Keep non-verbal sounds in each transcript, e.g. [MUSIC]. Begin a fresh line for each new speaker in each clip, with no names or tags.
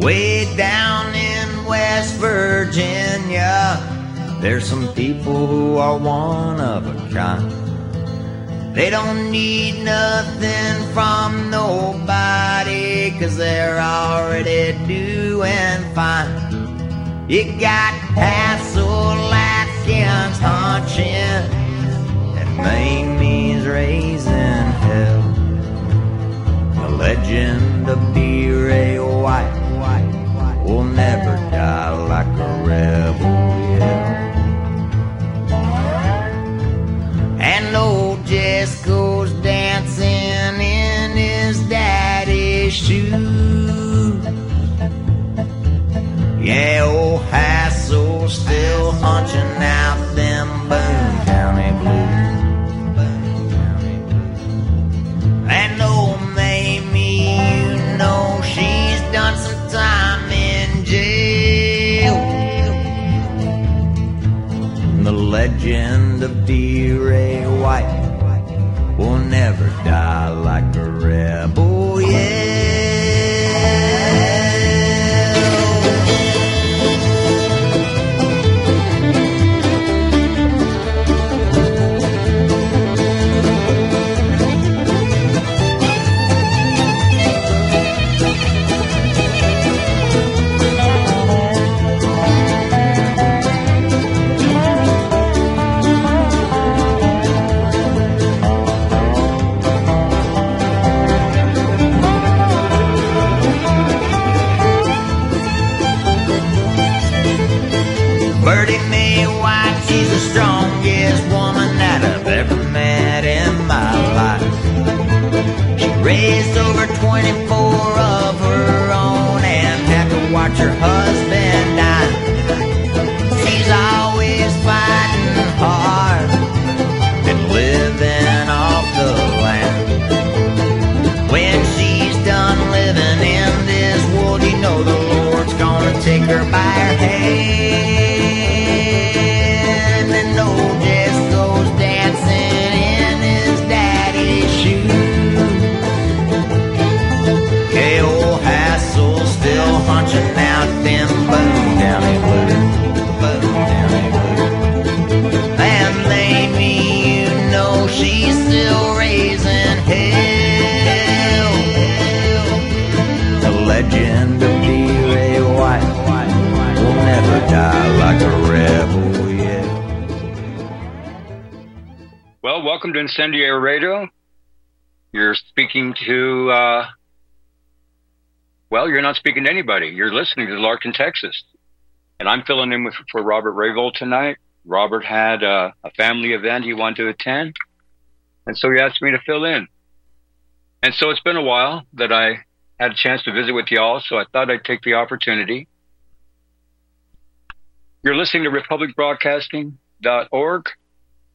Way down in West Virginia, there's some people who are one of a kind. They don't need nothing from nobody, cause they're already doing fine. You got Appalachians hunching, and Mamie's raising hell. The legend of D. Ray White will never die like a rebel yell. And old Jess goes dancing in his daddy's shoes. Yeah, old Hassel's still hunching out them Boone County blues. Legend of D. Ray White will never die like a rebel, Birdie Mae White, she's the strongest woman that I've ever met in my life. She raised over 24 of her own and had to watch her husband like a rebel yet.
Well, welcome to Incendiary Radio. You're speaking to, uh, well, you're not speaking to anybody. You're listening to Larkin, Texas. And I'm filling in with, for Robert Reyvolt tonight. Robert had uh, a family event he wanted to attend. And so he asked me to fill in. And so it's been a while that I had a chance to visit with y'all, so I thought I'd take the opportunity. You're listening to republicbroadcasting.org.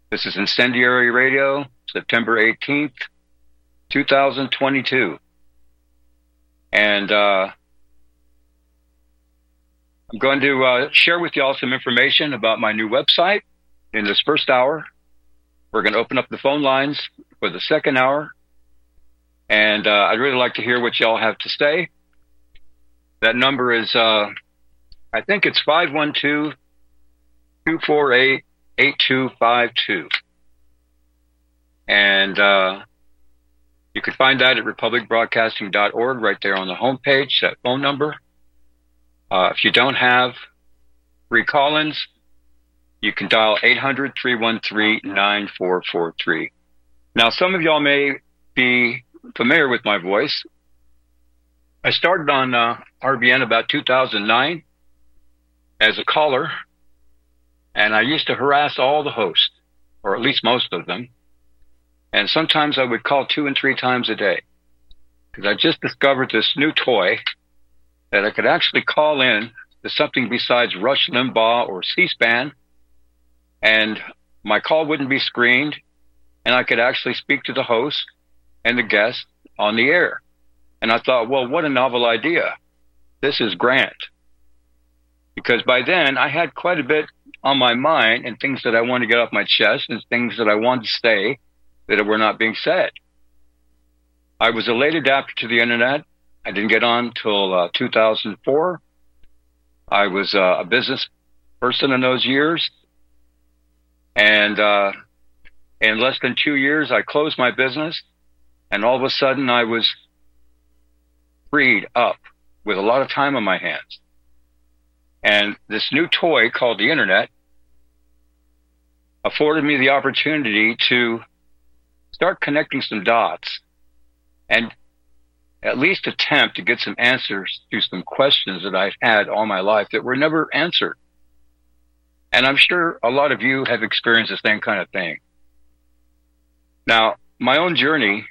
This is Incendiary Radio, September 18th, 2022. And uh, I'm going to uh, share with y'all some information about my new website in this first hour. We're going to open up the phone lines for the second hour. And uh, I'd really like to hear what y'all have to say. That number is, uh, I think it's 512 248 8252. And uh, you can find that at republicbroadcasting.org right there on the homepage, that phone number. Uh, if you don't have free call ins, you can dial 800 313 9443. Now, some of y'all may be familiar with my voice. I started on uh, RBN about 2009 as a caller and I used to harass all the hosts, or at least most of them. And sometimes I would call two and three times a day because I just discovered this new toy that I could actually call in to something besides Rush Limbaugh or C-SPAN, and my call wouldn't be screened, and I could actually speak to the host and the guest on the air. And I thought, well, what a novel idea. This is Grant. Because by then I had quite a bit on my mind and things that I wanted to get off my chest and things that I wanted to say that were not being said. I was a late adapter to the internet I didn't get on till uh, 2004. I was uh, a business person in those years. And uh, in less than two years, I closed my business. And all of a sudden, I was freed up with a lot of time on my hands. And this new toy called the internet afforded me the opportunity to start connecting some dots and at least attempt to get some answers to some questions that I've had all my life that were never answered. And I'm sure a lot of you have experienced the same kind of thing. Now, my own journey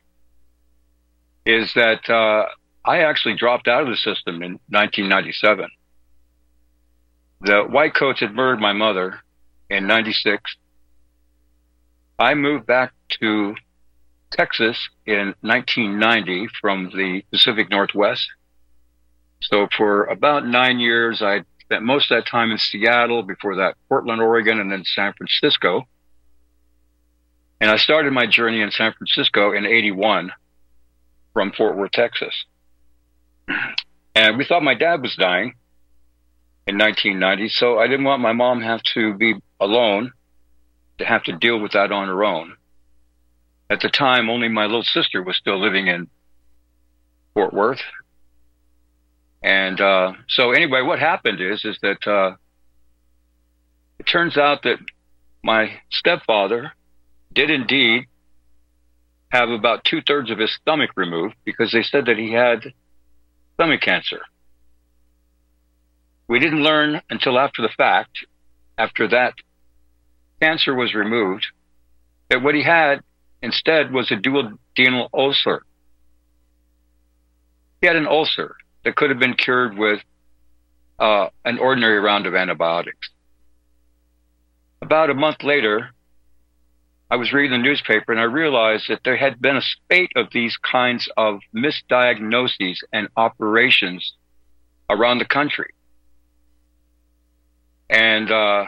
is that uh, I actually dropped out of the system in 1997. The white coats had murdered my mother in 96. I moved back to Texas in 1990 from the Pacific Northwest. So for about nine years, I spent most of that time in Seattle, before that Portland, Oregon, and then San Francisco. And I started my journey in San Francisco in 81 from Fort Worth, Texas. [CLEARS THROAT] And we thought my dad was dying in 1990, so I didn't want my mom have to be alone to have to deal with that on her own. At the time, only my little sister was still living in Fort Worth. And uh, so, anyway, what happened is is that uh, it turns out that my stepfather did indeed have about two thirds of his stomach removed because they said that he had stomach cancer. We didn't learn until after the fact, after that cancer was removed, that what he had instead was a dual duodenal ulcer. He had an ulcer that could have been cured with uh, an ordinary round of antibiotics. About a month later, I was reading the newspaper and I realized that there had been a spate of these kinds of misdiagnoses and operations around the country. And uh,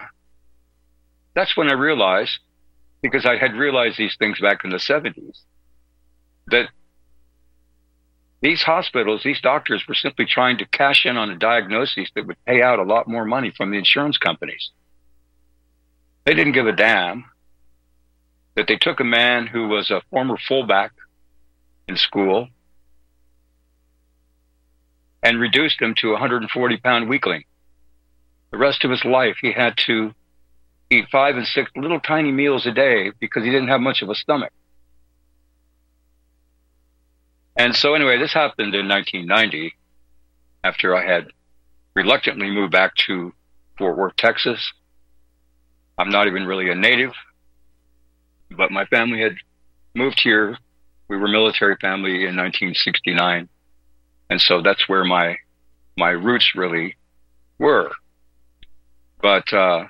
that's when I realized, because I had realized these things back in the 70s, that these hospitals, these doctors were simply trying to cash in on a diagnosis that would pay out a lot more money from the insurance companies. They didn't give a damn that they took a man who was a former fullback in school and reduced him to a 140 pound weakling. The rest of his life, he had to eat five and six little tiny meals a day because he didn't have much of a stomach. And so, anyway, this happened in 1990 after I had reluctantly moved back to Fort Worth, Texas. I'm not even really a native, but my family had moved here. We were military family in 1969. And so that's where my, my roots really were. But, uh,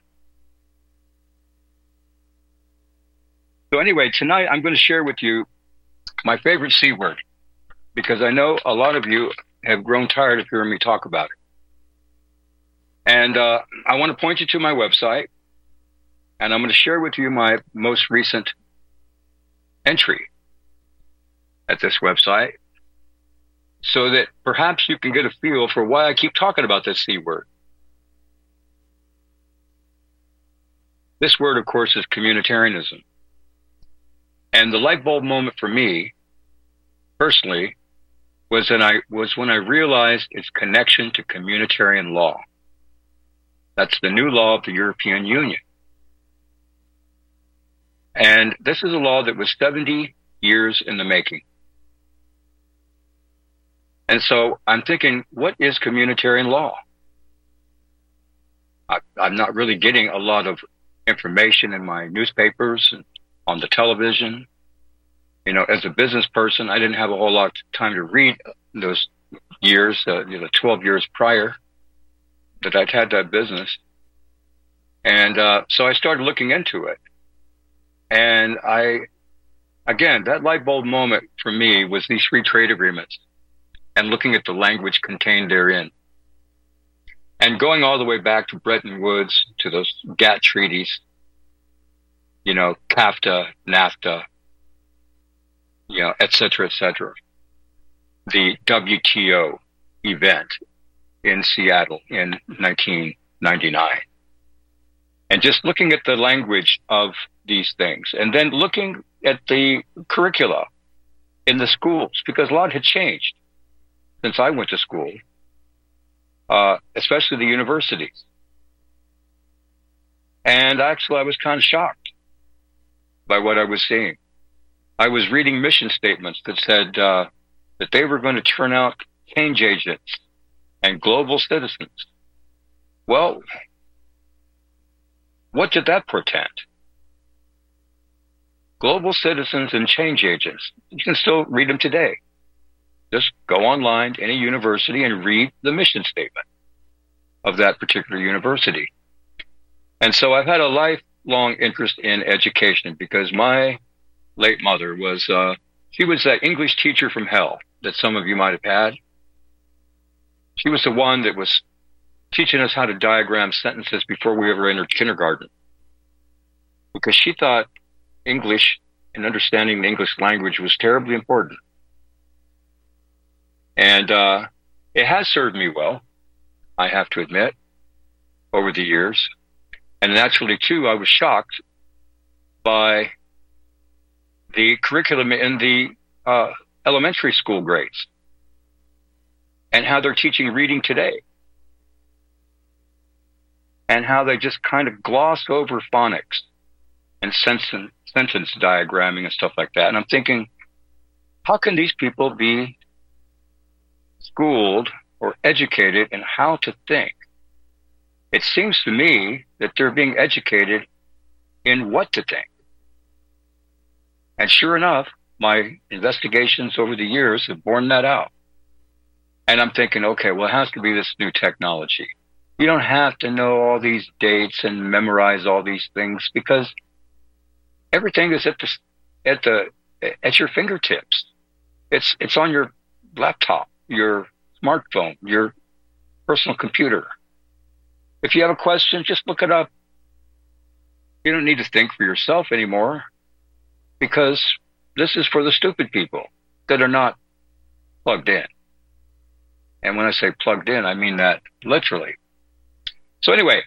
so anyway, tonight I'm going to share with you my favorite C word because I know a lot of you have grown tired of hearing me talk about it. And uh, I want to point you to my website, and I'm going to share with you my most recent entry at this website so that perhaps you can get a feel for why I keep talking about this C word. This word, of course, is communitarianism. And the light bulb moment for me, personally, was when I was when I realized its connection to communitarian law. That's the new law of the European Union. And this is a law that was 70 years in the making. And so I'm thinking, what is communitarian law? I, am not really getting a lot of information in my newspapers on the television you know, as a business person, I didn't have a whole lot of time to read those years, uh, you know, 12 years prior that I'd had that business. And, uh, so I started looking into it. And I, again, that light bulb moment for me was these free trade agreements and looking at the language contained therein. And going all the way back to Bretton Woods, to those GATT treaties, you know, CAFTA, NAFTA, you know, et cetera, et cetera. the WTO event in Seattle in 1999. And just looking at the language of these things and then looking at the curricula in the schools, because a lot had changed since I went to school, uh, especially the universities. And actually, I was kind of shocked by what I was seeing. I was reading mission statements that said uh, that they were going to turn out change agents and global citizens. Well, what did that portend? Global citizens and change agents. You can still read them today. Just go online to any university and read the mission statement of that particular university. And so I've had a lifelong interest in education because my late mother was, uh, she was that English teacher from hell that some of you might have had. She was the one that was teaching us how to diagram sentences before we ever entered kindergarten because she thought English and understanding the English language was terribly important. And uh, it has served me well, I have to admit, over the years. And naturally, too, I was shocked by the curriculum in the uh, elementary school grades and how they're teaching reading today and how they just kind of gloss over phonics and sentence, sentence diagramming and stuff like that. And I'm thinking, how can these people be schooled or educated in how to think? It seems to me that they're being educated in what to think. And sure enough, my investigations over the years have borne that out. And I'm thinking, okay, well, it has to be this new technology. You don't have to know all these dates and memorize all these things because everything is at the at the at your fingertips. It's it's on your laptop, your smartphone, your personal computer. If you have a question, just look it up. You don't need to think for yourself anymore because this is for the stupid people that are not plugged in. And when I say plugged in, I mean that literally. So anyway,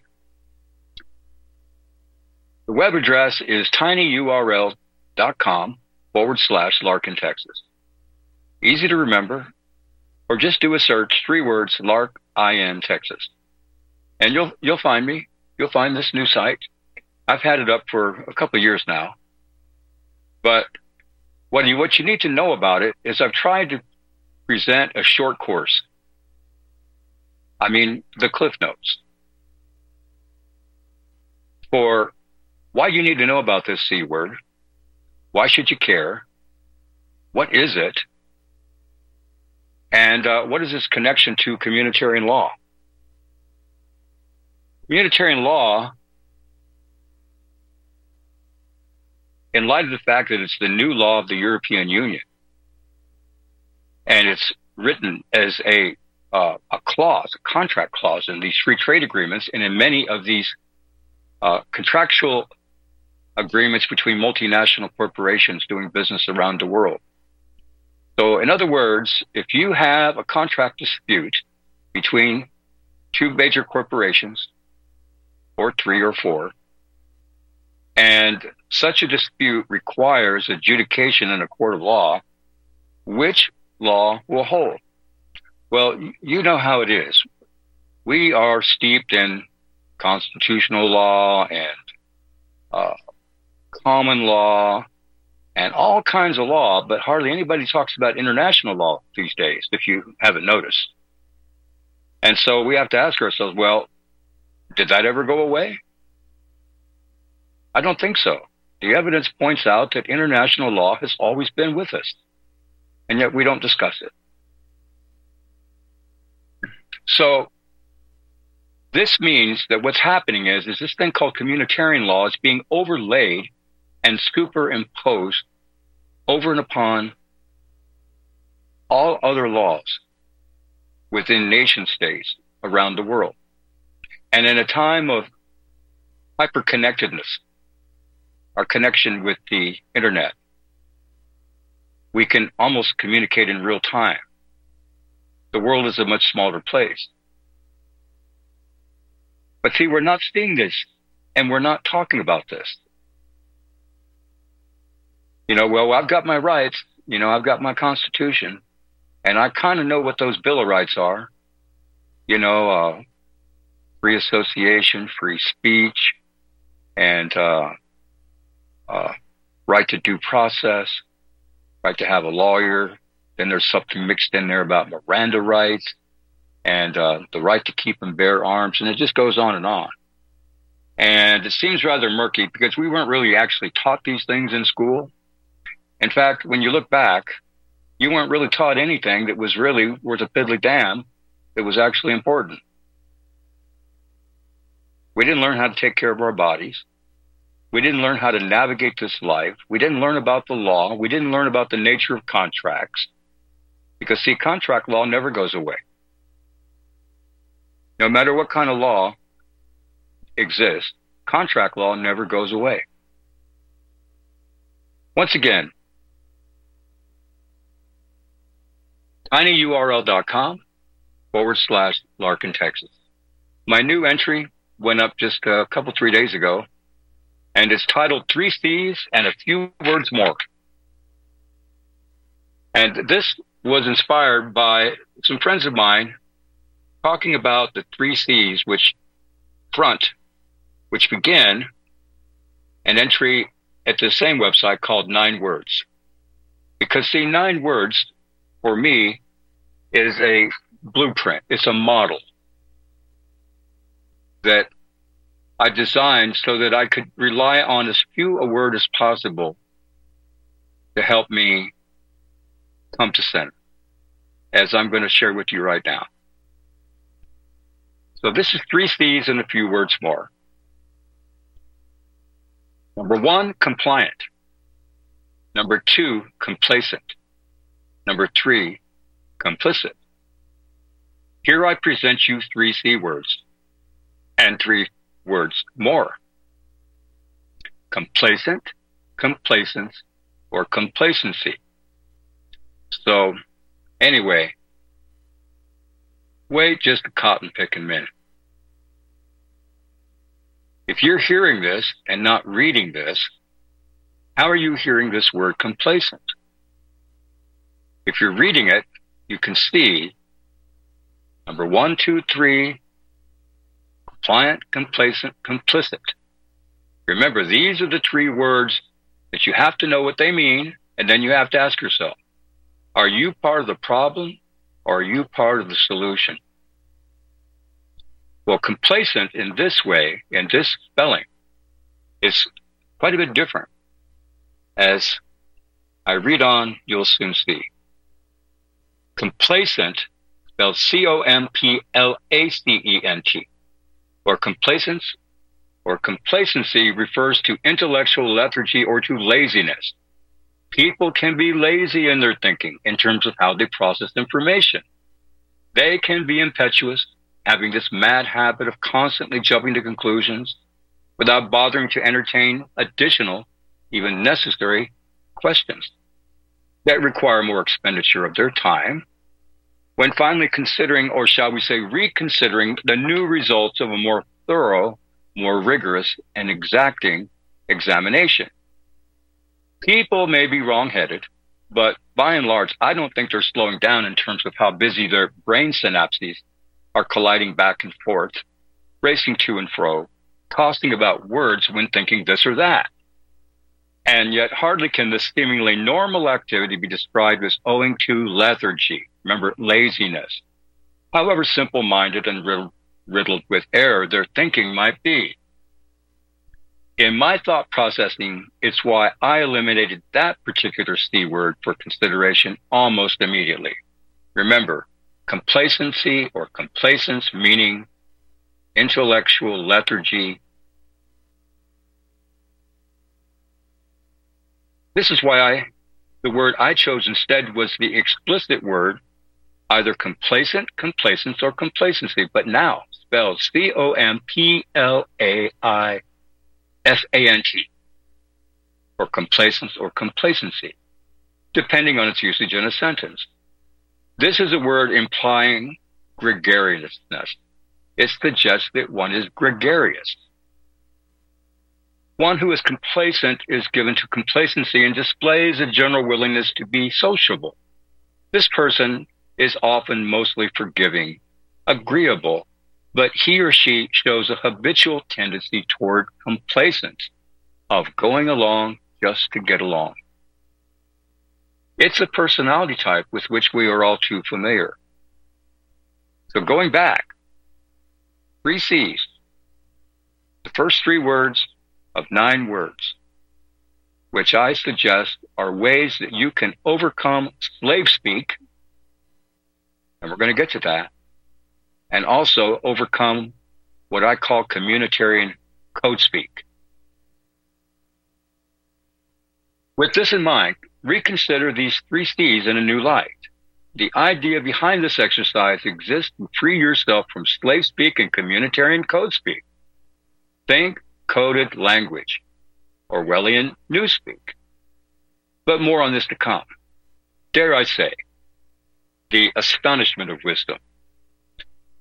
the web address is tinyurl.com forward slash Larkin, Texas. Easy to remember, or just do a search, three words, Lark IN Texas. And you'll, you'll find me. You'll find this new site. I've had it up for a couple years now. But what you, what you need to know about it is I've tried to present a short course. I mean, the Cliff Notes for why you need to know about this C word. Why should you care? What is it? And uh, what is its connection to communitarian law? Communitarian law, in light of the fact that it's the new law of the European Union, and it's written as a uh, a clause, a contract clause in these free trade agreements, and in many of these uh, contractual agreements between multinational corporations doing business around the world. So, in other words, if you have a contract dispute between two major corporations, or three or four, and such a dispute requires adjudication in a court of law, which law will hold? Well, you know how it is. We are steeped in constitutional law and uh, common law, and all kinds of law, but hardly anybody talks about international law these days, if you haven't noticed. And so we have to ask ourselves, well, did that ever go away? I don't think so. The evidence points out that international law has always been with us, and yet we don't discuss it. So this means that what's happening is, is this thing called communitarian law is being overlaid and superimposed over and upon all other laws within nation states around the world. And in a time of hyperconnectedness, our connection with the internet, we can almost communicate in real time the world is a much smaller place. But see, we're not seeing this and we're not talking about this. You know, well, I've got my rights, you know, I've got my constitution and I kind of know what those Bill of Rights are. You know, uh, free association, free speech, and uh, uh, right to due process, right to have a lawyer. Then there's something mixed in there about Miranda rights and uh, the right to keep and bear arms, and it just goes on and on. And it seems rather murky because we weren't really actually taught these things in school. In fact, when you look back, you weren't really taught anything that was really worth a piddly damn that was actually important. We didn't learn how to take care of our bodies. We didn't learn how to navigate this life. We didn't learn about the law. We didn't learn about the nature of contracts. Because see, contract law never goes away. No matter what kind of law exists, contract law never goes away. Once again, tinyurl.com forward slash Larkin, Texas. My new entry went up just a couple, three days ago, and it's titled Three C's and a Few Words More. And this was inspired by some friends of mine talking about the three C's, which front, which begin an entry at the same website called Nine Words. Because see, nine words for me is a blueprint. It's a model that I designed so that I could rely on as few a word as possible to help me come to center, as I'm going to share with you right now. So this is three C's and a few words more. Number one, compliant. Number two, complacent. Number three, complicit. Here I present you three C words and three words more. Complacent, complacence, or complacency. So, anyway, wait just a cotton picking minute. If you're hearing this and not reading this, how are you hearing this word complacent? If you're reading it, you can see number one, two, three, compliant, complacent, complicit. Remember, these are the three words that you have to know what they mean, and then you have to ask yourself, are you part of the problem or are you part of the solution? Well, complacent in this way, in this spelling, is quite a bit different. As I read on, you'll soon see. Complacent, spelled C-O-M-P-L-A-C-E-N-T, or complacence or complacency refers to intellectual lethargy or to laziness. People can be lazy in their thinking in terms of how they process information. They can be impetuous, having this mad habit of constantly jumping to conclusions without bothering to entertain additional, even necessary questions that require more expenditure of their time when finally considering, or shall we say, reconsidering the new results of a more thorough, more rigorous, and exacting examination. People may be wrong-headed, but by and large, I don't think they're slowing down in terms of how busy their brain synapses are colliding back and forth, racing to and fro, tossing about words when thinking this or that. And yet hardly can this seemingly normal activity be described as owing to lethargy, Remember, laziness. However simple minded and riddled with error their thinking might be. In my thought processing, it's why I eliminated that particular C word for consideration almost immediately. Remember, complacency or complacence meaning intellectual lethargy. This is why I, the word I chose instead was the explicit word either complacent, complacence, or complacency, but now spelled C O M P L A I S A N T, or complacence or complacency, depending on its usage in a sentence. This is a word implying gregariousness. It suggests that one is gregarious. One who is complacent is given to complacency and displays a general willingness to be sociable. This person is often mostly forgiving, agreeable, but he or she shows a habitual tendency toward complacence of going along just to get along. It's a personality type with which we are all too familiar. So going back, three C's. The first three words of nine words, which I suggest are ways that you can overcome slave speak. And we're going to get to that. And also overcome what I call communitarian code speak. With this in mind, reconsider these three C's in a new light. The idea behind this exercise exists to free yourself from slave speak and communitarian code speak. Think coded language, Orwellian newspeak. But more on this to come. Dare I say, the astonishment of wisdom.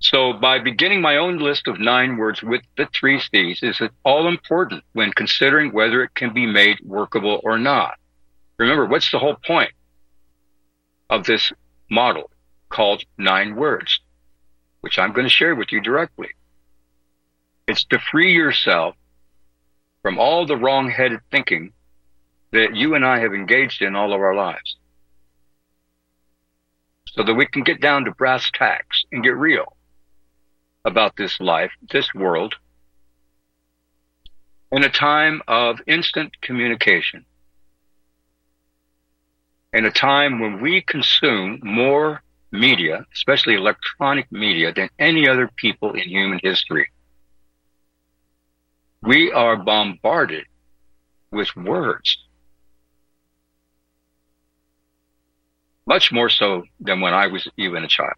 So by beginning my own list of nine words with the three C's is it all important when considering whether it can be made workable or not. Remember, what's the whole point of this model called nine words, which I'm going to share with you directly? It's to free yourself from all the wrong headed thinking that you and I have engaged in all of our lives. So that we can get down to brass tacks and get real about this life, this world, in a time of instant communication in a time when we consume more media, especially electronic media, than any other people in human history. We are bombarded with words. Much more so than when I was even a child,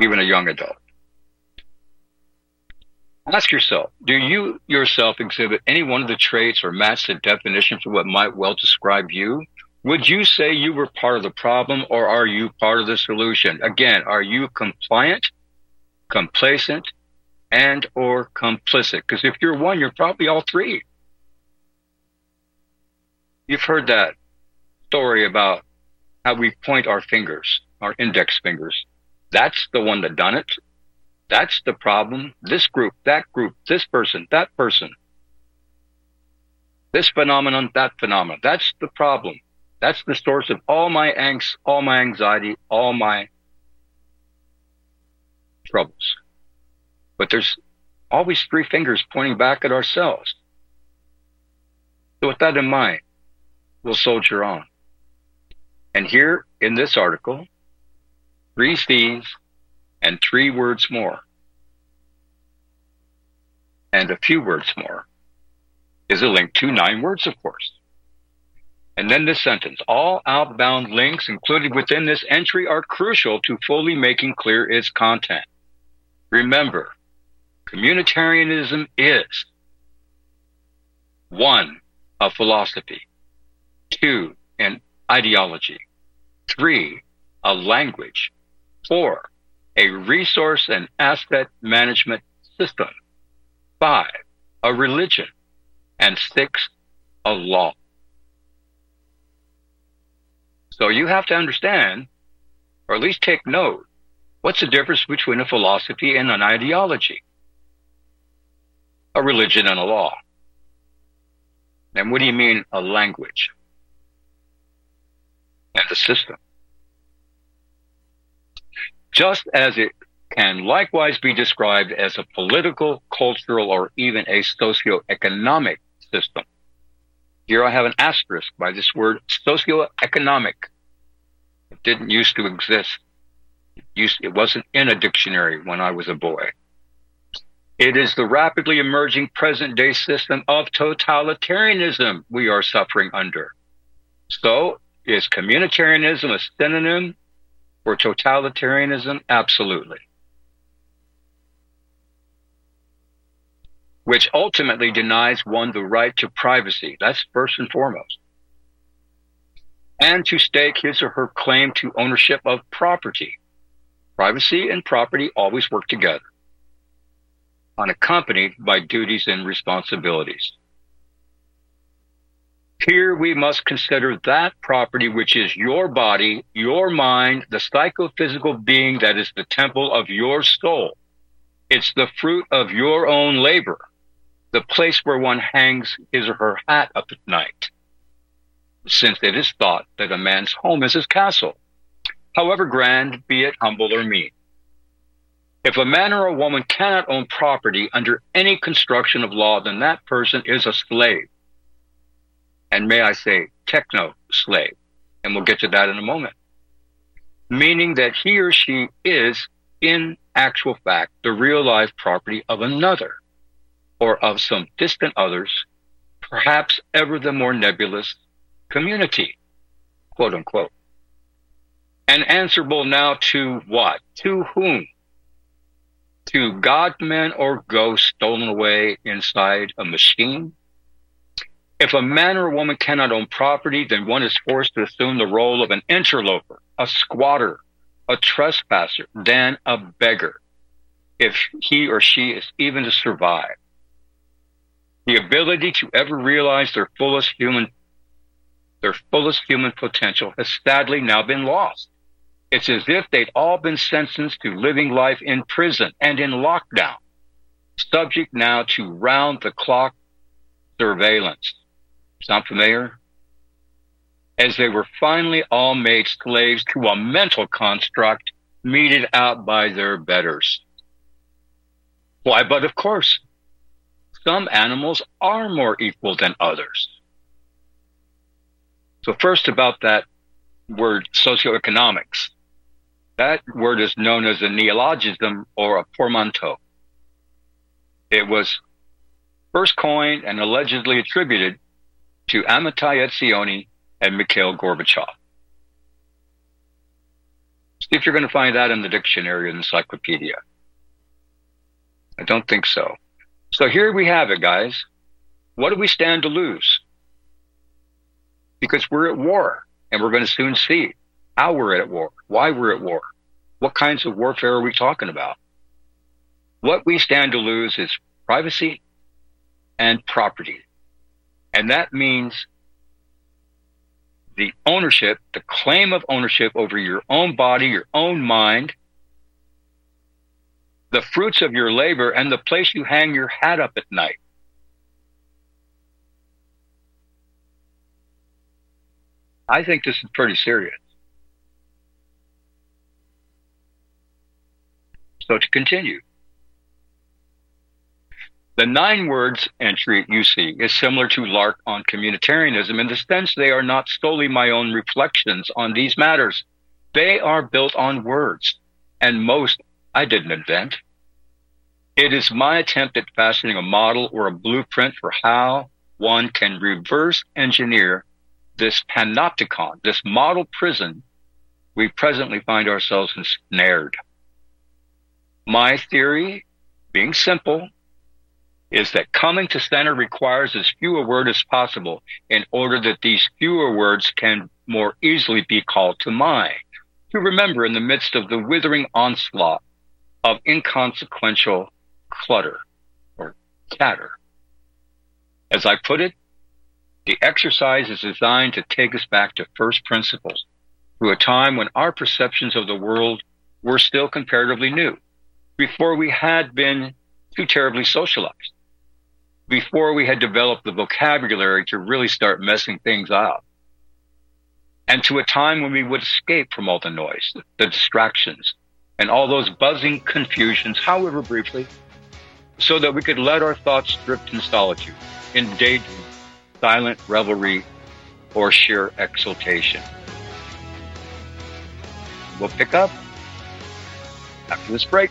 even a young adult. Ask yourself, do you yourself exhibit any one of the traits or match the definition for what might well describe you? Would you say you were part of the problem or are you part of the solution? Again, are you compliant, complacent, and or complicit? Because if you're one, you're probably all three. You've heard that story about how we point our fingers, our index fingers. That's the one that done it. That's the problem. This group, that group, this person, that person. This phenomenon, that phenomenon. That's the problem. That's the source of all my angst, all my anxiety, all my troubles. But there's always three fingers pointing back at ourselves. So with that in mind, we'll soldier on. And here in this article, three C's and three words more, and a few words more, is a link to nine words, of course. And then this sentence, all outbound links included within this entry are crucial to fully making clear its content. Remember, communitarianism is one, a philosophy, two, an ideology, three, a language, four, a resource and asset management system. Five, a religion. And six, a law. So you have to understand, or at least take note, what's the difference between a philosophy and an ideology? A religion and a law. And what do you mean a language? And a system just as it can likewise be described as a political, cultural, or even a socio-economic system. Here I have an asterisk by this word socio-economic. It didn't used to exist. It, used, it wasn't in a dictionary when I was a boy. It is the rapidly emerging present day system of totalitarianism we are suffering under. So is communitarianism a synonym for totalitarianism? Absolutely. Which ultimately denies one the right to privacy. That's first and foremost. and to stake his or her claim to ownership of property. Privacy and property always work together, unaccompanied by duties and responsibilities. Here we must consider that property which is your body, your mind, the psychophysical being that is the temple of your soul. It's the fruit of your own labor, the place where one hangs his or her hat up at night, since it is thought that a man's home is his castle, however grand, be it humble or mean. If a man or a woman cannot own property under any construction of law, then that person is a slave and may I say, techno slave. And we'll get to that in a moment. Meaning that he or she is, in actual fact, the real life property of another or of some distant others, perhaps ever the more nebulous community, quote unquote. And answerable now to what? To whom? To God men or ghosts stolen away inside a machine? If a man or a woman cannot own property, then one is forced to assume the role of an interloper, a squatter, a trespasser, then a beggar, if he or she is even to survive. The ability to ever realize their fullest human their fullest human potential has sadly now been lost. It's as if they'd all been sentenced to living life in prison and in lockdown, subject now to round the clock surveillance. Sound familiar? As they were finally all made slaves to a mental construct meted out by their betters. Why, but of course, some animals are more equal than others. So first about that word socioeconomics. That word is known as a neologism or a portmanteau. It was first coined and allegedly attributed to Amitai Etzioni and Mikhail Gorbachev. See if you're going to find that in the dictionary or encyclopedia. I don't think so. So here we have it, guys. What do we stand to lose? Because we're at war, and we're going to soon see how we're at war, why we're at war, what kinds of warfare are we talking about. What we stand to lose is privacy and property. And that means the ownership, the claim of ownership over your own body, your own mind, the fruits of your labor, and the place you hang your hat up at night. I think this is pretty serious. So to continue. The nine words entry you see is similar to Lark on communitarianism in the sense they are not solely my own reflections on these matters. They are built on words, and most I didn't invent. It is my attempt at fashioning a model or a blueprint for how one can reverse engineer this panopticon, this model prison we presently find ourselves ensnared. My theory, being simple, is that coming to center requires as few a word as possible in order that these fewer words can more easily be called to mind, to remember in the midst of the withering onslaught of inconsequential clutter or chatter. As I put it, the exercise is designed to take us back to first principles, to a time when our perceptions of the world were still comparatively new, before we had been too terribly socialized before we had developed the vocabulary to really start messing things up. And to a time when we would escape from all the noise, the distractions, and all those buzzing confusions, however briefly, so that we could let our thoughts drift in solitude, in daydream, silent revelry, or sheer exultation. We'll pick up after this break.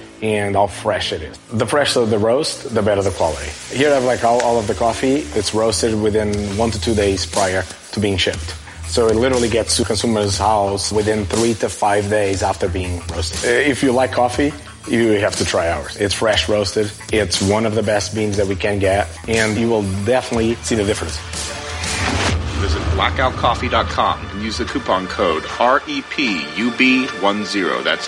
and how fresh it is. The fresher the roast, the better the quality. Here I have like all, all of the coffee. It's roasted within one to two days prior to being shipped. So it literally gets to consumers' house within three to five days after being roasted. Uh, if you like coffee, you have to try ours. It's fresh roasted. It's one of the best beans that we can get, and you will definitely see the difference.
Visit blackoutcoffee.com and use the coupon code REPUB10. That's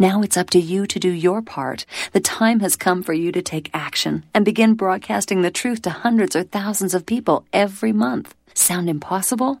Now it's up to you to do your part. The time has come for you to take action and begin broadcasting the truth to hundreds or thousands of people every month. Sound impossible?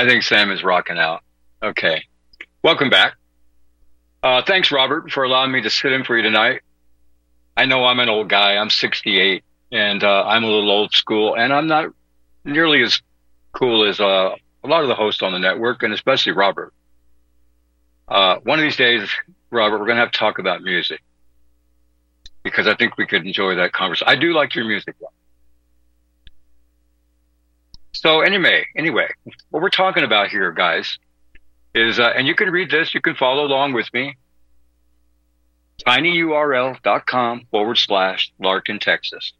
I think Sam is rocking out. Okay. Welcome back. Uh, thanks, Robert, for allowing me to sit in for you tonight. I know I'm an old guy. I'm 68 and uh, I'm a little old school and I'm not nearly as cool as uh, a lot of the hosts on the network and especially Robert. Uh, one of these days, Robert, we're going to have to talk about music because I think we could enjoy that conversation. I do like your music. So anyway, anyway, what we're talking about here, guys, is, uh, and you can read this, you can follow along with me. tinyurl.com forward slash Larkin, Texas.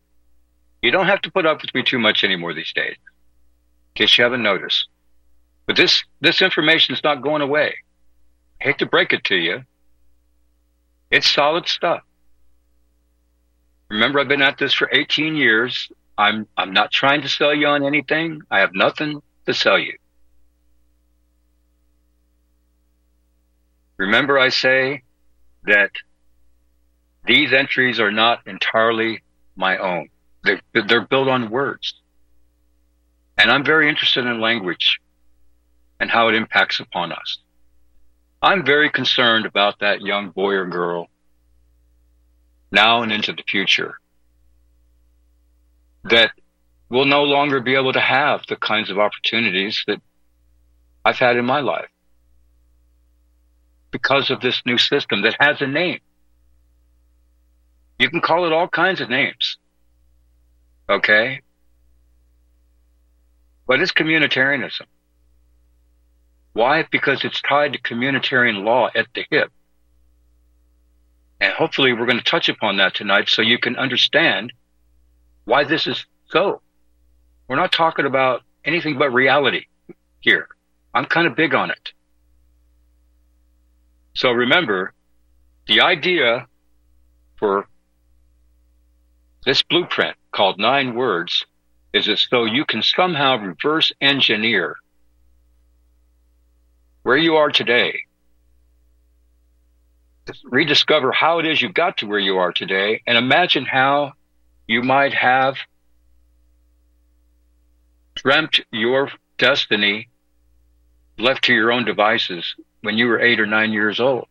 You don't have to put up with me too much anymore these days, in case you haven't noticed. But this, this information is not going away. I hate to break it to you. It's solid stuff. Remember, I've been at this for 18 years. I'm, I'm not trying to sell you on anything. I have nothing to sell you. Remember, I say that these entries are not entirely my own. They're, they're built on words. And I'm very interested in language and how it impacts upon us. I'm very concerned about that young boy or girl now and into the future that will no longer be able to have the kinds of opportunities that I've had in my life because of this new system that has a name. You can call it all kinds of names. Okay? But it's communitarianism. Why? Because it's tied to communitarian law at the hip. And hopefully we're going to touch upon that tonight so you can understand why this is so. We're not talking about anything but reality here. I'm kind of big on it. So remember, the idea for this blueprint called nine words is as though you can somehow reverse engineer where you are today, rediscover how it is you got to where you are today, and imagine how you might have dreamt your destiny left to your own devices when you were eight or nine years old.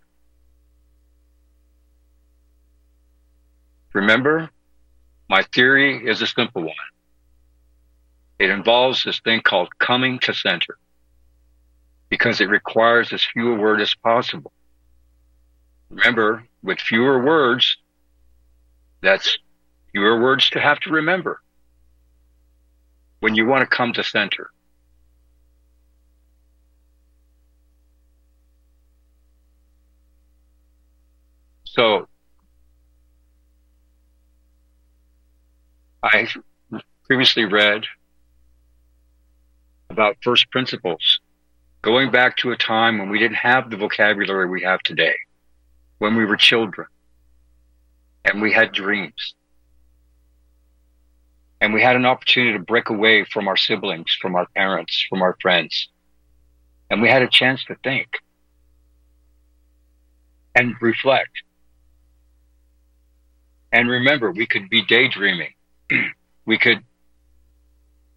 Remember, my theory is a simple one. It involves this thing called coming to center because it requires as few a word as possible. Remember, with fewer words, that's fewer words to have to remember when you want to come to center. So I previously read about first principles, going back to a time when we didn't have the vocabulary we have today, when we were children and we had dreams and we had an opportunity to break away from our siblings, from our parents, from our friends. And we had a chance to think and reflect. And remember, we could be daydreaming. [CLEARS THROAT] we could,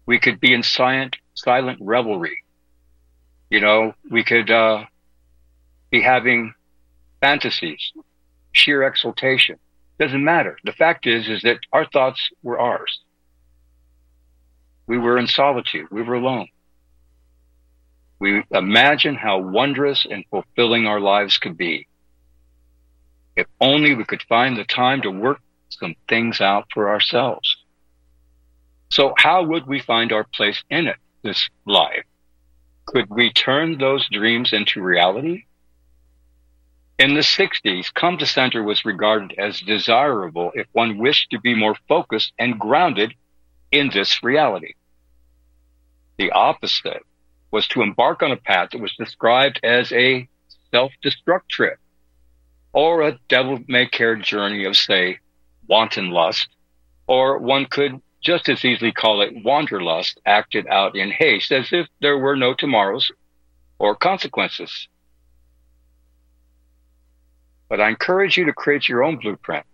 we could be in silent, silent revelry. You know, we could, uh, be having fantasies, sheer exultation. Doesn't matter. The fact is, is that our thoughts were ours. We were in solitude. We were alone. We imagine how wondrous and fulfilling our lives could be. If only we could find the time to work some things out for ourselves. So how would we find our place in it, this life? Could we turn those dreams into reality? In the 60s, come to center was regarded as desirable if one wished to be more focused and grounded in this reality. The opposite was to embark on a path that was described as a self-destruct trip or a devil may care journey of, say, wanton lust, or one could just as easily call it wanderlust acted out in haste as if there were no tomorrows or consequences. But I encourage you to create your own blueprint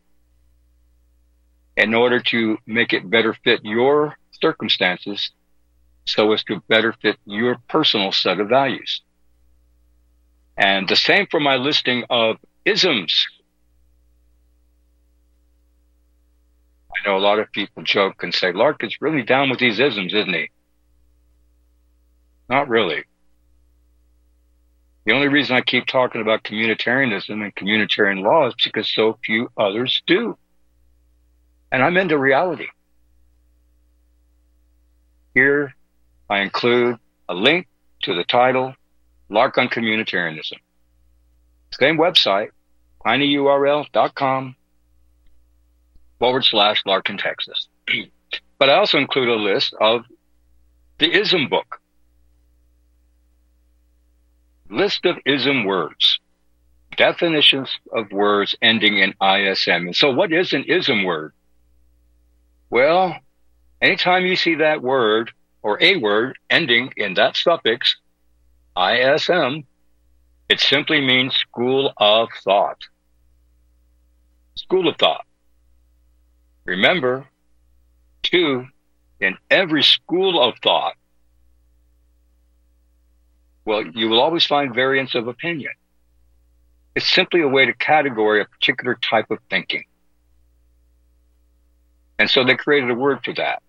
in order to make it better fit your circumstances so as to better fit your personal set of values. And the same for my listing of isms. I know a lot of people joke and say, Lark is really down with these isms, isn't he? Not really. The only reason I keep talking about communitarianism and communitarian law is because so few others do. And I'm into reality. Here I include a link to the title, Lark on Communitarianism. Same website, tinyurl.com forward slash Larkin, Texas. [CLEARS THROAT] but I also include a list of the ism book. List of ism words. Definitions of words ending in ISM. And so what is an ism word? Well, anytime you see that word or a word ending in that suffix, ISM, It simply means school of thought. School of thought. Remember, too, in every school of thought, well, you will always find variance of opinion. It's simply a way to categorize a particular type of thinking. And so they created a word for that.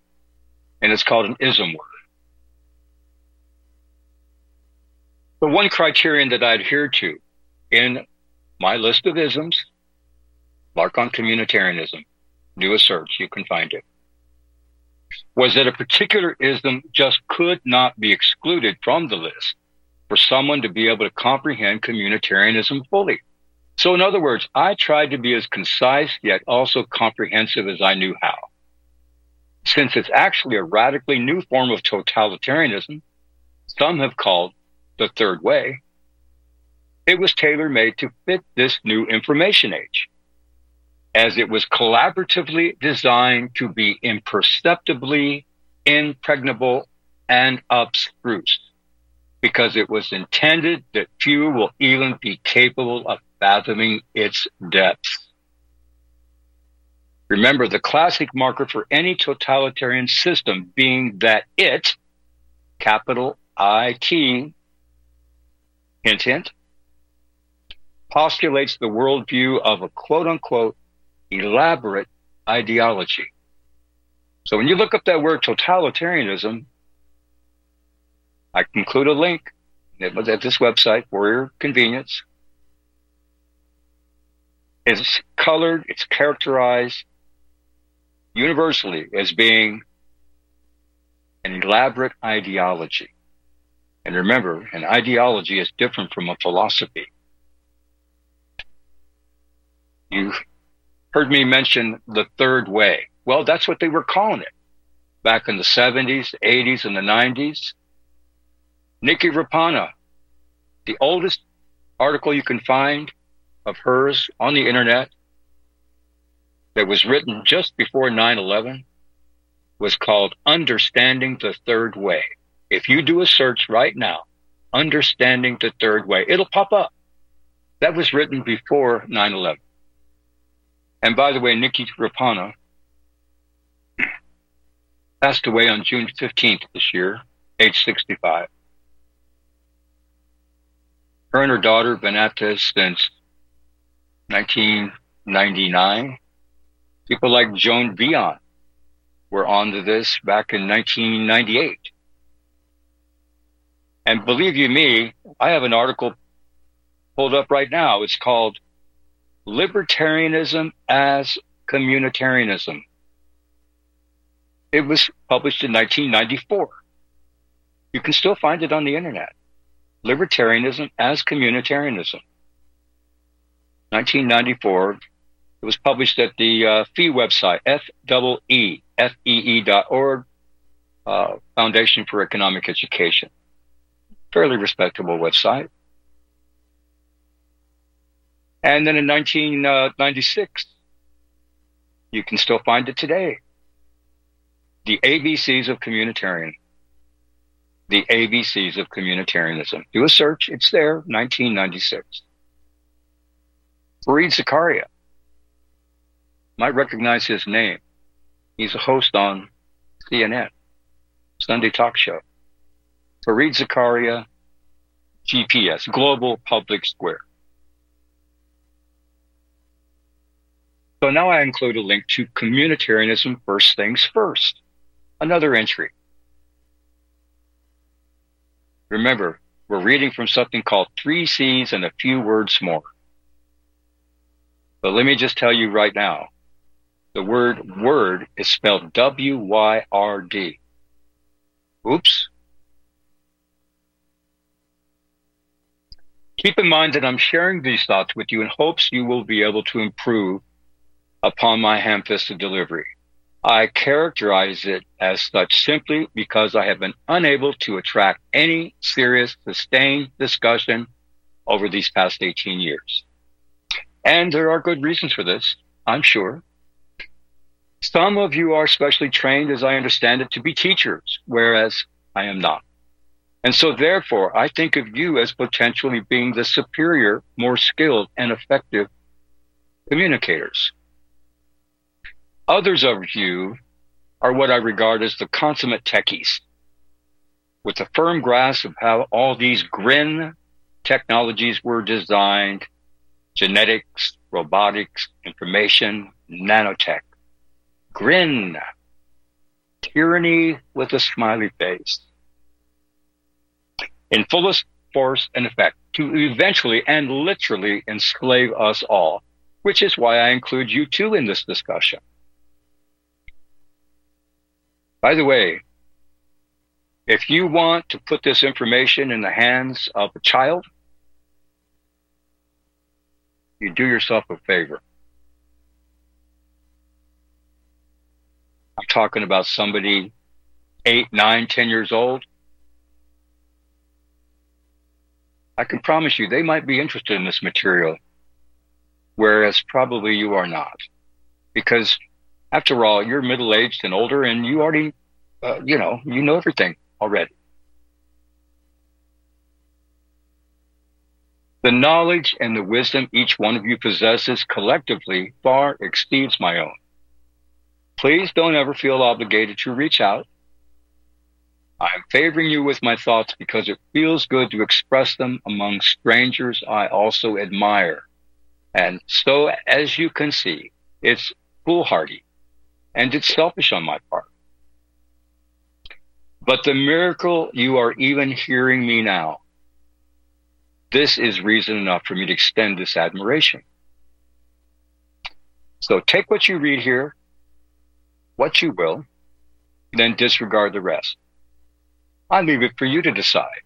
And it's called an ism word. The one criterion that I adhere to in my list of isms, mark on communitarianism, do a search, you can find it, was that a particular ism just could not be excluded from the list for someone to be able to comprehend communitarianism fully. So in other words, I tried to be as concise yet also comprehensive as I knew how. Since it's actually a radically new form of totalitarianism, some have called the third way, it was tailor made to fit this new information age, as it was collaboratively designed to be imperceptibly impregnable and abstruse, because it was intended that few will even be capable of fathoming its depths. Remember the classic marker for any totalitarian system being that it, capital IT, hint, hint, postulates the worldview of a quote unquote elaborate ideology. So when you look up that word totalitarianism, I include a link at this website for your convenience. It's colored, it's characterized universally as being an elaborate ideology. And remember, an ideology is different from a philosophy. You heard me mention the third way. Well, that's what they were calling it back in the 70s, 80s, and the 90s. Niki Raapana, the oldest article you can find of hers on the internet that was written just before 9 11 was called Understanding the Third Way. If you do a search right now, Understanding the Third Way, it'll pop up. That was written before 9 11. And by the way, Niki Raapana passed away on June 15th this year, age 65. Her and her daughter have been at this since 1999. People like Joan Veon were onto this back in 1998. And believe you me, I have an article pulled up right now. It's called Libertarianism as Communitarianism. It was published in 1994. You can still find it on the internet. Libertarianism as Communitarianism. 1994. It was published at the uh, FEE website, F-E-E-F-E-E.org, uh, Foundation for Economic Education. Fairly respectable website. And then in 1996, you can still find it today. The ABCs of Communitarian. The ABCs of Communitarianism. Do a search. It's there, 1996. Fareed Zakaria. Might recognize his name. He's a host on CNN, Sunday talk show. Fareed Zakaria, GPS, Global Public Square. So now I include a link to communitarianism first things first. Another entry. Remember, we're reading from something called Three C's and a Few Words More. But let me just tell you right now, the word word is spelled W-Y-R-D. Oops. Keep in mind that I'm sharing these thoughts with you in hopes you will be able to improve upon my ham-fisted delivery. I characterize it as such simply because I have been unable to attract any serious, sustained discussion over these past 18 years. And there are good reasons for this, I'm sure. Some of you are specially trained, as I understand it, to be teachers, whereas I am not. And so therefore, I think of you as potentially being the superior, more skilled and effective communicators. Others of you are what I regard as the consummate techies with a firm grasp of how all these grin technologies were designed, genetics, robotics, information, nanotech. Grin. Tyranny with a smiley face. In fullest force and effect to eventually and literally enslave us all, which is why I include you too in this discussion. By the way, if you want to put this information in the hands of a child, you do yourself a favor. I'm talking about somebody eight, nine, ten years old. I can promise you they might be interested in this material, whereas probably you are not. Because after all, you're middle aged and older and you already, uh, you know, you know everything already. The knowledge and the wisdom each one of you possesses collectively far exceeds my own. Please don't ever feel obligated to reach out. I'm favoring you with my thoughts because it feels good to express them among strangers I also admire. And so, as you can see, it's foolhardy and it's selfish on my part. But the miracle you are even hearing me now, this is reason enough for me to extend this admiration. So take what you read here what you will, then disregard the rest. I leave it for you to decide.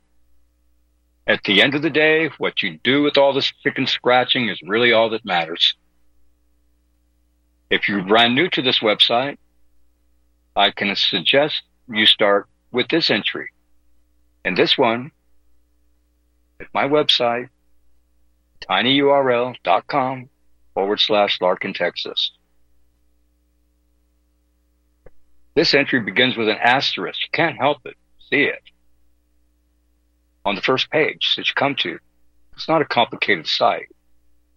At the end of the day, what you do with all this chicken scratching is really all that matters. If you're brand new to this website, I can suggest you start with this entry. And this one, at my website, tinyurl.com forward slash Larkin, Texas. This entry begins with an asterisk. You can't help it. See it. On the first page that you come to. It's not a complicated site.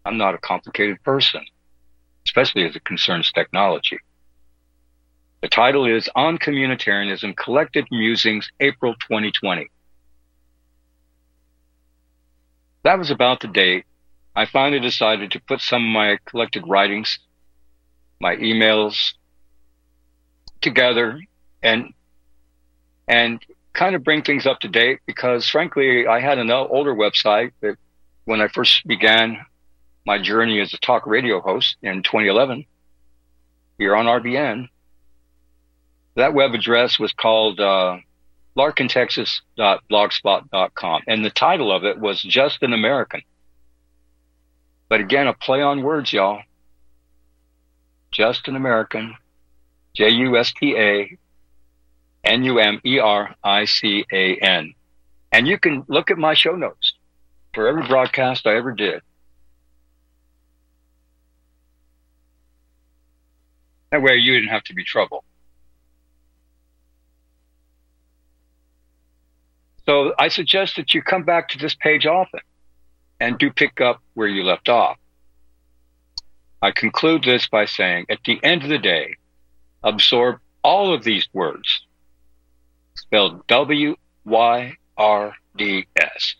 I'm not a complicated person, especially as it concerns technology. The title is On Communitarianism Collected Musings, April 2020. That was about the date I finally decided to put some of my collected writings, my emails, together and and kind of bring things up to date because frankly I had an older website that when I first began my journey as a talk radio host in 2011 here on RBN that web address was called uh, larkintexas.blogspot.com and the title of it was just an American but again a play on words y'all just an American J U S T A N U M E R I C A N. And you can look at my show notes for every broadcast I ever did. That way you didn't have to be trouble. So I suggest that you come back to this page often and do pick up where you left off. I conclude this by saying at the end of the day, absorb all of these words, spelled W Y R D S.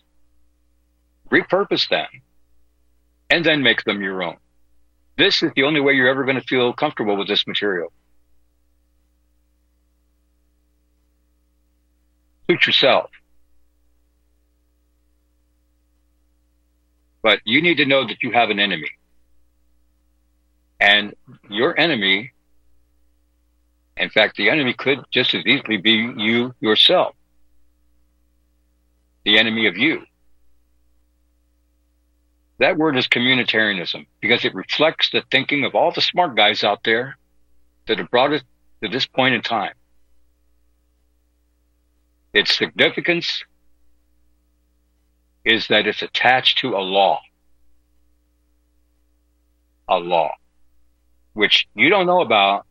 Repurpose them and then make them your own. This is the only way you're ever going to feel comfortable with this material. Suit yourself. But you need to know that you have an enemy. And your enemy in fact, the enemy could just as easily be you yourself, the enemy of you. That word is communitarianism because it reflects the thinking of all the smart guys out there that have brought us to this point in time. Its significance is that it's attached to a law. A law, which you don't know about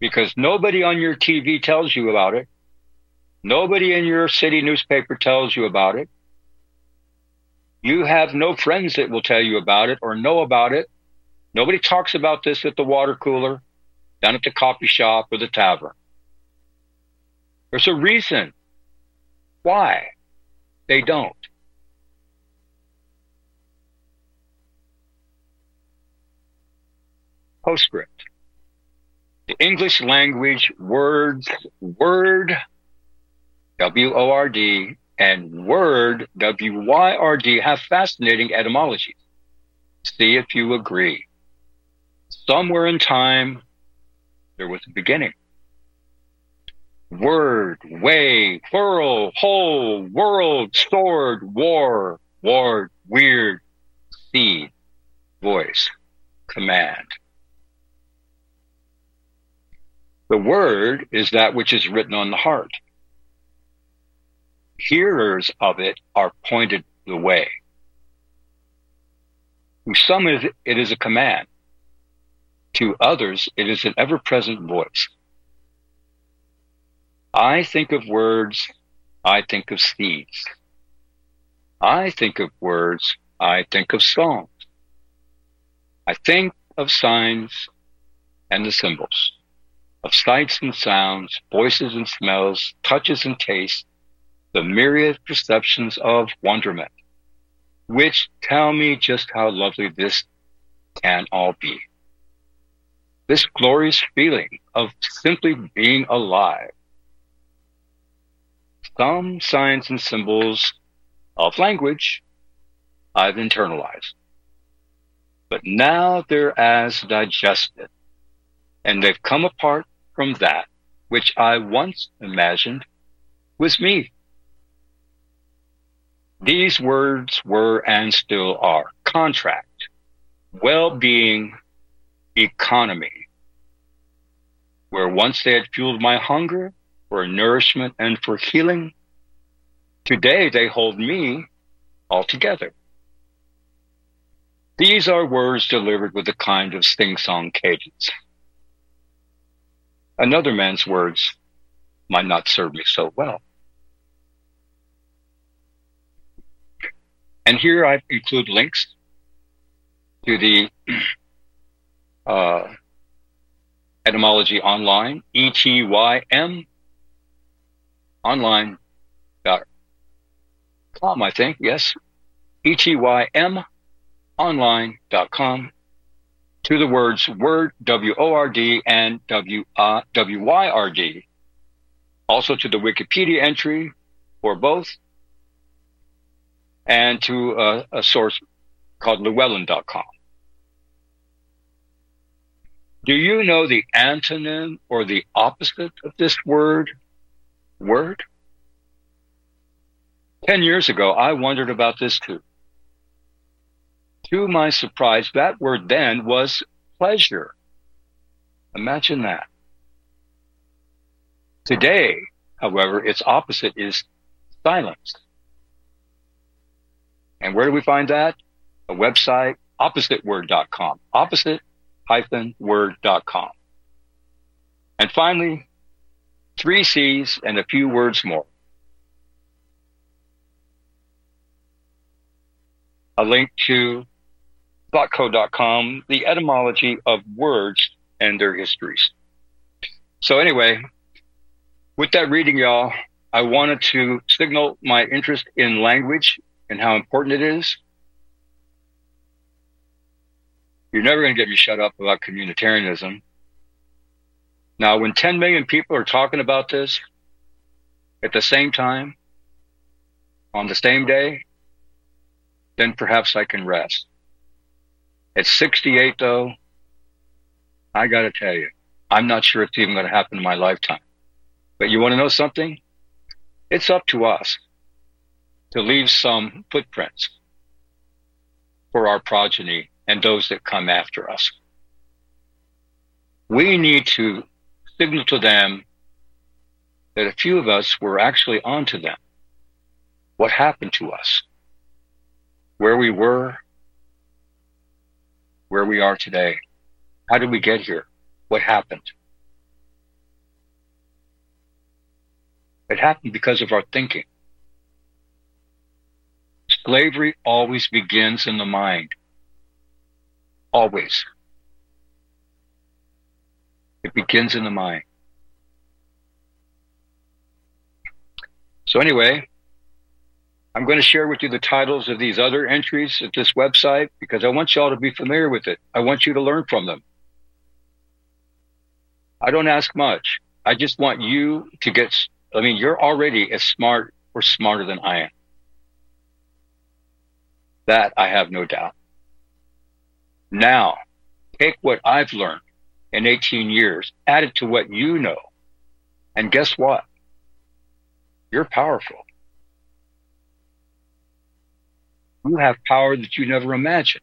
because nobody on your TV tells you about it. Nobody in your city newspaper tells you about it. You have no friends that will tell you about it or know about it. Nobody talks about this at the water cooler, down at the coffee shop or the tavern. There's a reason why they don't. Postscript. The English language words, word, W O R D, and word, W Y R D, have fascinating etymologies. See if you agree. Somewhere in time, there was a beginning. Word, way, whirl, whole, world, sword, war, ward, weird, seed, voice, command. The word is that which is written on the heart. Hearers of it are pointed the way. To some it is a command. To others, it is an ever present voice. I think of words, I think of seeds. I think of words, I think of songs. I think of signs and the symbols, of sights and sounds, voices and smells, touches and tastes, the myriad perceptions of wonderment, which tell me just how lovely this can all be. This glorious feeling of simply being alive some signs and symbols of language I've internalized. But now they're as digested, and they've come apart from that which I once imagined was me. These words were and still are contract, well-being, economy, where once they had fueled my hunger, for nourishment and for healing. Today they hold me altogether. These are words delivered with a kind of sing-song cadence. Another man's words might not serve me so well. And here I include links to the [CLEARS THROAT] uh, etymology online, E-T-Y-M online dot com, I think. Yes. E-T-Y-M online dot com to the words word, W-O-R-D and W, uh, W-Y-R-D. Also to the Wikipedia entry for both and to a, a source called Llewellyn.com. Do you know the antonym or the opposite of this word? word? Ten years ago, I wondered about this too. To my surprise, that word then was pleasure. Imagine that. Today, however, its opposite is silence. And where do we find that? A website, oppositeword.com, opposite-word.com. And finally, three C's and a few words more. A link to thoughtcode.com, the etymology of words and their histories. So anyway, with that reading, y'all, I wanted to signal my interest in language and how important it is. You're never going to get me shut up about communitarianism. Now, when 10 million people are talking about this at the same time, on the same day, then perhaps I can rest. At 68, though, I got to tell you, I'm not sure it's even going to happen in my lifetime. But you want to know something? It's up to us to leave some footprints for our progeny and those that come after us. We need to signal to them that a few of us were actually onto them. What happened to us? Where we were? Where we are today? How did we get here? What happened? It happened because of our thinking. Slavery always begins in the mind. Always. It begins in the mind. So anyway, I'm going to share with you the titles of these other entries at this website because I want y'all to be familiar with it. I want you to learn from them. I don't ask much. I just want you to get, I mean, you're already as smart or smarter than I am. That I have no doubt. Now, take what I've learned in 18 years, add it to what you know, and guess what? You're powerful. You have power that you never imagined.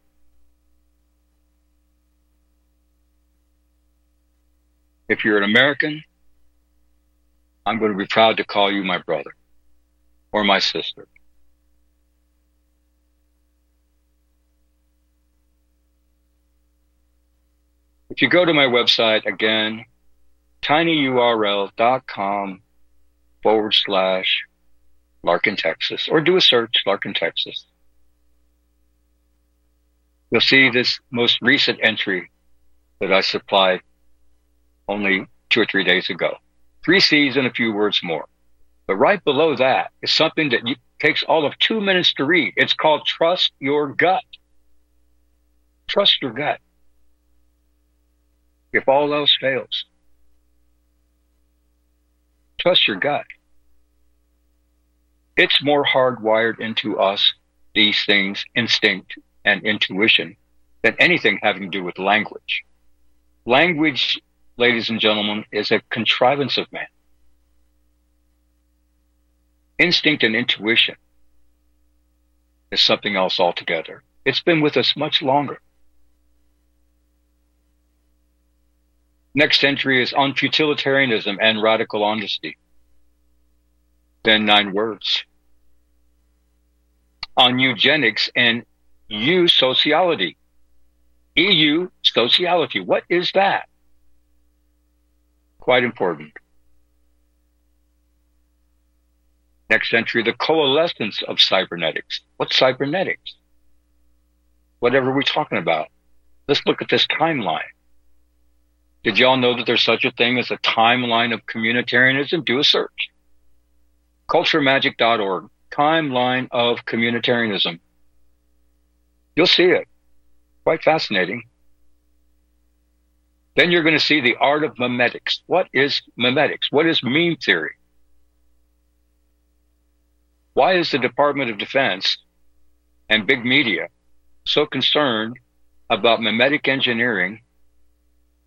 If you're an American, I'm going to be proud to call you my brother or my sister. If you go to my website again, tinyurl.com forward slash Larkin, Texas, or do a search, Larkin, Texas. You'll see this most recent entry that I supplied only two or three days ago. Three C's and a few words more. But right below that is something that takes all of two minutes to read. It's called Trust Your Gut. Trust your gut. If all else fails, trust your gut. It's more hardwired into us, these things, instinct and intuition, than anything having to do with language. Language, ladies and gentlemen, is a contrivance of man. Instinct and intuition is something else altogether. It's been with us much longer. Next entry is on futilitarianism and radical honesty. Then nine words. On eugenics and EU sociology. EU sociology. What is that? Quite important. Next entry, the coalescence of cybernetics. What's cybernetics? Whatever we're talking about. Let's look at this timeline. Did y'all know that there's such a thing as a timeline of communitarianism? Do a search. Culturemagic.org, timeline of communitarianism. You'll see it. Quite fascinating. Then you're going to see the art of memetics. What is memetics? What is meme theory? Why is the Department of Defense and big media so concerned about memetic engineering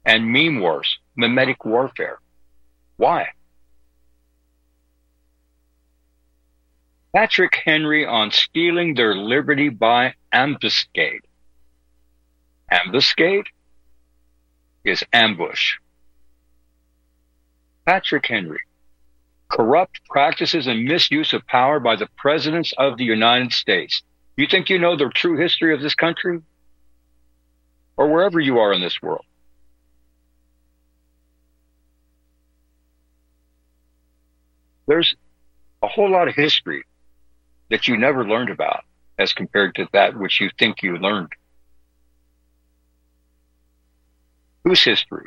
and meme wars, memetic warfare. Why? Patrick Henry on stealing their liberty by ambuscade. Ambuscade is ambush. Patrick Henry. Corrupt practices and misuse of power by the presidents of the United States. You think you know the true history of this country? Or wherever you are in this world? there's a whole lot of history that you never learned about as compared to that which you think you learned. Whose history?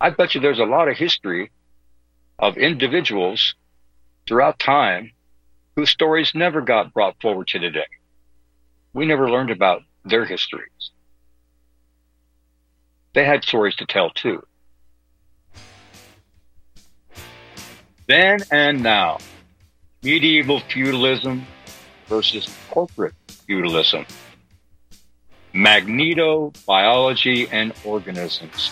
I bet you there's a lot of history of individuals throughout time whose stories never got brought forward to today. We never learned about their histories. They had stories to tell too. Then and now, medieval feudalism versus corporate feudalism, magnetobiology and organisms.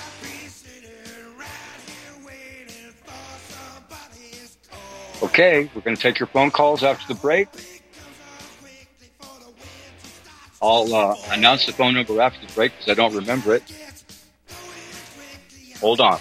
Okay, we're going to take your phone calls after the break. I'll uh, announce the phone number after the break because I don't remember it. Hold on.